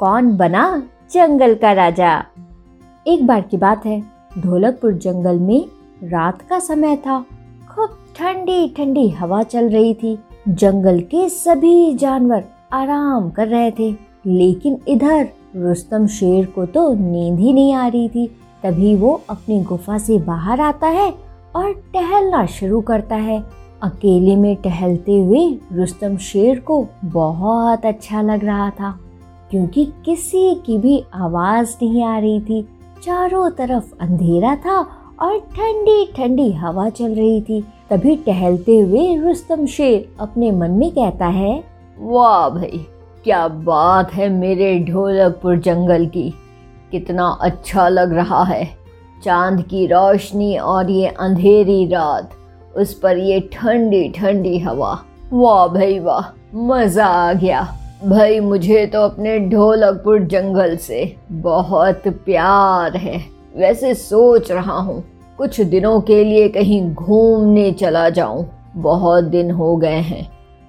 कौन बना जंगल का राजा? एक बार की बात है, ढोलकपुर जंगल में रात का समय था। खूब ठंडी ठंडी हवा चल रही थी। जंगल के सभी जानवर आराम कर रहे थे, लेकिन इधर रुस्तम शेर को तो नींद ही नहीं आ रही थी। तभी वो अपनी गुफा से बाहर आता है और टहलना शुरू करता है। अकेले में टहलते हुए रुस्तम शेर को बहुत अच्छा लग रहा था। क्योंकि किसी की भी आवाज़ नहीं आ रही थी। चारों तरफ़ अंधेरा था और ठंडी ठंडी हवा चल रही थी। तभी टहलते हुए रुस्तम शेर अपने मन में कहता है, वाह भाई, क्या बात है मेरे ढोलकपुर जंगल की। कितना अच्छा लग रहा है। चाँद की रोशनी और ये अंधेरी रात, उस पर ये ठंडी ठंडी हवा। वाह भाई, वाह, मज़ा आ गया। भाई, मुझे तो अपने ढोलकपुर जंगल से बहुत प्यार है। वैसे सोच रहा हूँ, कुछ दिनों के लिए कहीं घूमने चला जाऊँ। बहुत दिन हो गए हैं,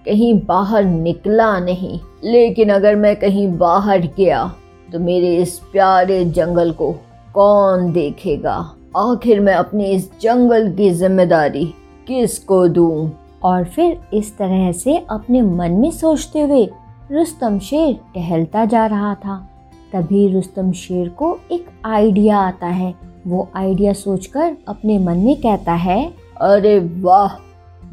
कहीं बाहर निकला नहीं। लेकिन अगर मैं कहीं बाहर गया तो मेरे इस प्यारे जंगल को कौन देखेगा? आखिर मैं अपने इस जंगल की ज़िम्मेदारी किसको दूँ? और फिर इस तरह से अपने मन में सोचते हुए रुस्तम शेर टहलता जा रहा था। तभी रुस्तम शेर को एक आइडिया आता है। वो आइडिया सोचकर अपने मन में कहता है, अरे वाह,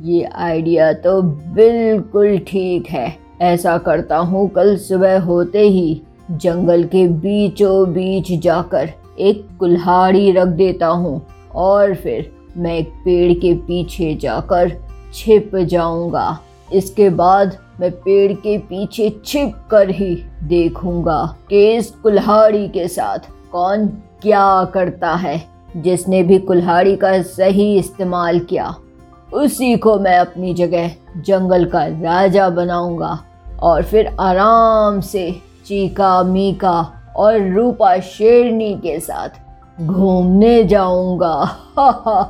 ये आइडिया तो बिल्कुल ठीक है। ऐसा करता हूँ कल सुबह होते ही जंगल के बीचों बीच जाकर एक कुल्हाड़ी रख देता हूँ और फिर मैं एक पेड़ के पीछे जाकर छिप जाऊँगा। इसके बाद मैं पेड़ के पीछे छिप कर ही देखूँगा कि इस कुल्हाड़ी के साथ कौन क्या करता है, जिसने भी कुल्हाड़ी का सही इस्तेमाल किया। उसी को मैं अपनी जगह जंगल का राजा बनाऊँगा और फिर आराम से चीका, मीका और रूपा शेरनी के साथ घूमने जाऊँगा। हा हा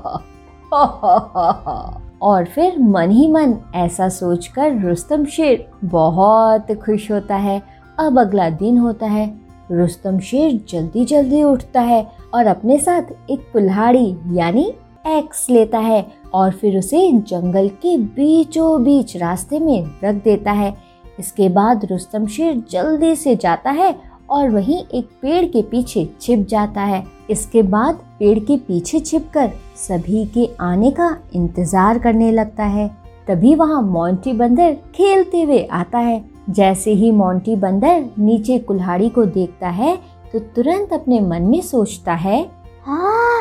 हा हा हा हा। और फिर मन ही मन ऐसा सोचकर रुस्तम शेर बहुत खुश होता है। अब अगला दिन होता है। रुस्तम शेर जल्दी जल्दी उठता है और अपने साथ एक कुल्हाड़ी यानी एक्स लेता है और फिर उसे जंगल के बीचों बीच रास्ते में रख देता है। इसके बाद रुस्तम शेर जल्दी से जाता है और वहीं एक पेड़ के पीछे छिप जाता है। इसके बाद पेड़ के पीछे छिपकर सभी के आने का इंतज़ार करने लगता है। तभी वहाँ मोंटी बंदर खेलते हुए आता है। जैसे ही मोंटी बंदर नीचे कुल्हाड़ी को देखता है तो तुरंत अपने मन में सोचता है हाँ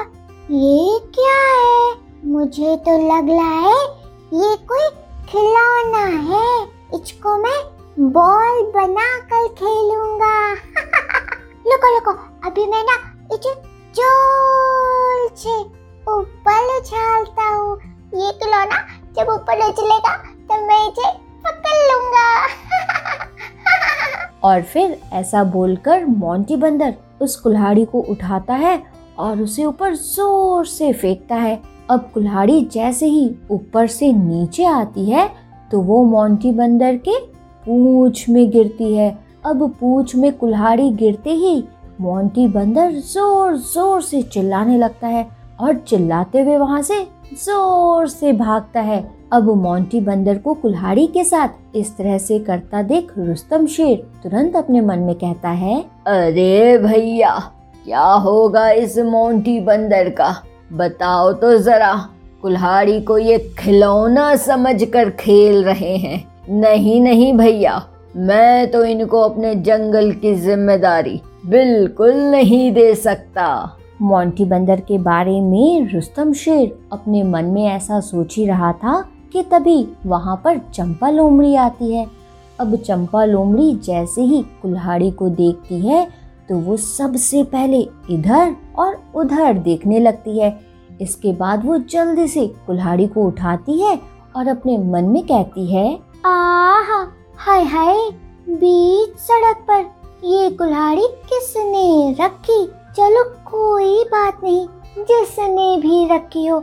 ये क्या है? मुझे तो लग रहा है ये कोई खिलौना है। इसको मैं बॉल बना कर खेलूँगा लुको लुको अभी मैं ना इसे ज़ोर से ऊपर उछालता हूँ ये खिलौना जब ऊपर उछलेगा तो मैं इसे पकड़ लूँगा और फिर ऐसा बोलकर मोंटी बंदर उस कुल्हाड़ी को उठाता है और उसे ऊपर ज़ोर से फेंकता है। अब कुल्हाड़ी जैसे ही ऊपर से नीचे आती है तो वो मोंटी बंदर के पूछ में गिरती है। अब पूछ में कुल्हाड़ी गिरते ही मोंटी बंदर ज़ोर ज़ोर से चिल्लाने लगता है और चिल्लाते हुए वहाँ से ज़ोर से भागता है। अब मोंटी बंदर को कुल्हाड़ी के साथ इस तरह से करता देख रुस्तम शेर तुरंत अपने मन में कहता है, अरे भैया, क्या होगा इस मोंटी बंदर का? बताओ तो जरा, कुल्हाड़ी को ये खिलौना समझकर खेल रहे हैं। नहीं नहीं भैया। मैं तो इनको अपने जंगल की ज़िम्मेदारी बिल्कुल नहीं दे सकता। मोंटी बंदर के बारे में रुस्तम शेर अपने मन में ऐसा सोच ही रहा था कि तभी वहाँ पर चंपा लोमड़ी आती है। अब चंपा लोमड़ी जैसे ही कुल्हाड़ी को देखती है तो वो सबसे पहले इधर और उधर देखने लगती है। इसके बाद वो जल्दी से कुल्हाड़ी को उठाती है और अपने मन में कहती है आहा, हाय हाय, बीच सड़क पर ये कुल्हाड़ी किसने रखी? चलो कोई बात नहीं, जिसने भी रखी हो,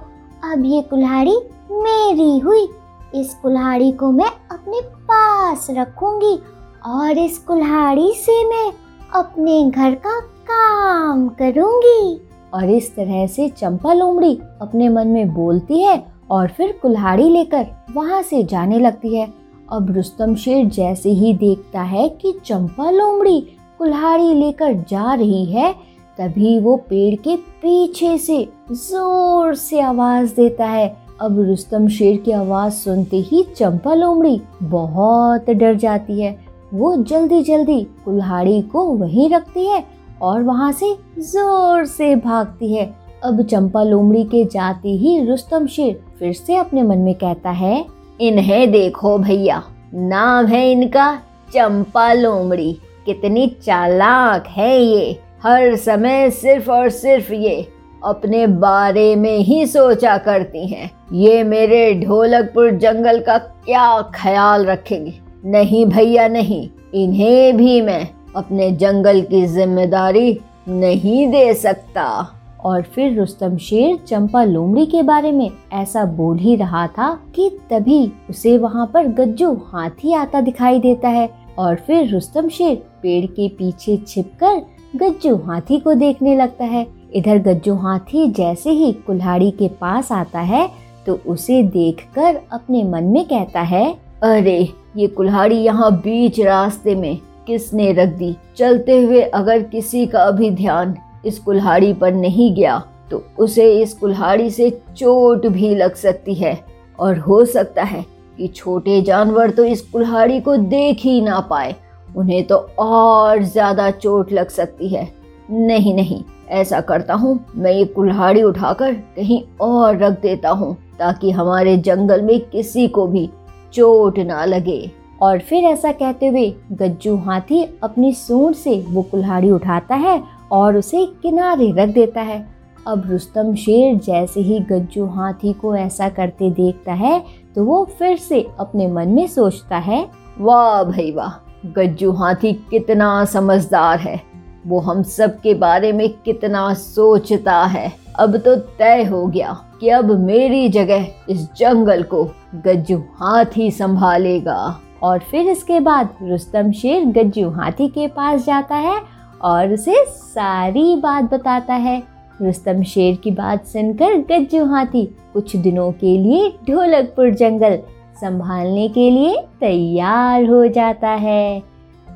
अब ये कुल्हाड़ी मेरी हुई। इस कुल्हाड़ी को मैं अपने पास रखूँगी और इस कुल्हाड़ी से मैं अपने घर का काम करूँगी। और इस तरह से चंपा लोमड़ी अपने मन में बोलती है और फिर कुल्हाड़ी लेकर वहाँ से जाने लगती है। अब रुस्तम शेर जैसे ही देखता है कि चंपा लोमड़ी कुल्हाड़ी लेकर जा रही है, तभी वो पेड़ के पीछे से ज़ोर से आवाज़ देता है। अब रुस्तम शेर की आवाज़ सुनते ही चंपा लोमड़ी बहुत डर जाती है। वो जल्दी जल्दी कुल्हाड़ी को वहीं रखती है और वहाँ से ज़ोर से भागती है। अब चंपा लोमड़ी के जाते ही रुस्तम शेर फिर से अपने मन में कहता है इन्हें देखो भैया। नाम है इनका चंपा लोमड़ी। कितनी चालाक है ये। हर समय सिर्फ़ और सिर्फ़ ये अपने बारे में ही सोचा करती हैं। ये मेरे ढोलकपुर जंगल का क्या ख्याल रखेंगी? नहीं भैया, नहीं। इन्हें भी मैं अपने जंगल की ज़िम्मेदारी नहीं दे सकता। और फिर रुस्तम शेर चंपा लोमड़ी के बारे में ऐसा बोल ही रहा था कि तभी उसे वहाँ पर गज्जू हाथी आता दिखाई देता है और फिर रुस्तम शेर पेड़ के पीछे छिपकर गज्जू हाथी को देखने लगता है। इधर गज्जू हाथी जैसे ही कुल्हाड़ी के पास आता है तो उसे देखकर अपने मन में कहता है, अरे, ये कुल्हाड़ी यहाँ बीच रास्ते में किसने रख दी? चलते हुए अगर किसी का भी ध्यान इस कुल्हाड़ी पर नहीं गया तो उसे इस कुल्हाड़ी से चोट भी लग सकती है। और हो सकता है कि छोटे जानवर तो इस कुल्हाड़ी को देख ही ना पाए। उन्हें तो और ज़्यादा चोट लग सकती है। नहीं नहीं, ऐसा करता हूँ, मैं ये कुल्हाड़ी उठाकर कहीं और रख देता हूँ, ताकि हमारे जंगल में किसी को भी चोट ना लगे। और फिर ऐसा कहते हुए गज्जू हाथी अपनी सूंड से वो कुल्हाड़ी उठाता है और उसे किनारे रख देता है। अब रुस्तम शेर जैसे ही गज्जू हाथी को ऐसा करते देखता है तो वो फिर से अपने मन में सोचता है, वाह भाई वाह, गज्जू हाथी कितना समझदार है। वो हम सब के बारे में कितना सोचता है। अब तो तय हो गया कि अब मेरी जगह इस जंगल को गज्जू हाथी संभालेगा। और फिर इसके बाद रुस्तम शेर गज्जू हाथी के पास जाता है और उसे सारी बात बताता है। रुस्तम शेर की बात सुनकर गज्जू हाथी कुछ दिनों के लिए ढोलकपुर जंगल संभालने के लिए तैयार हो जाता है।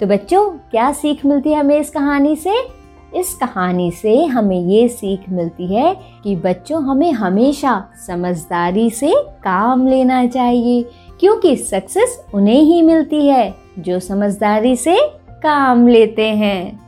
तो बच्चों, क्या सीख मिलती है हमें इस कहानी से? इस कहानी से हमें ये सीख मिलती है कि बच्चों, हमें हमेशा समझदारी से काम लेना चाहिए, क्योंकि सक्सेस उन्हें ही मिलती है जो समझदारी से काम लेते हैं।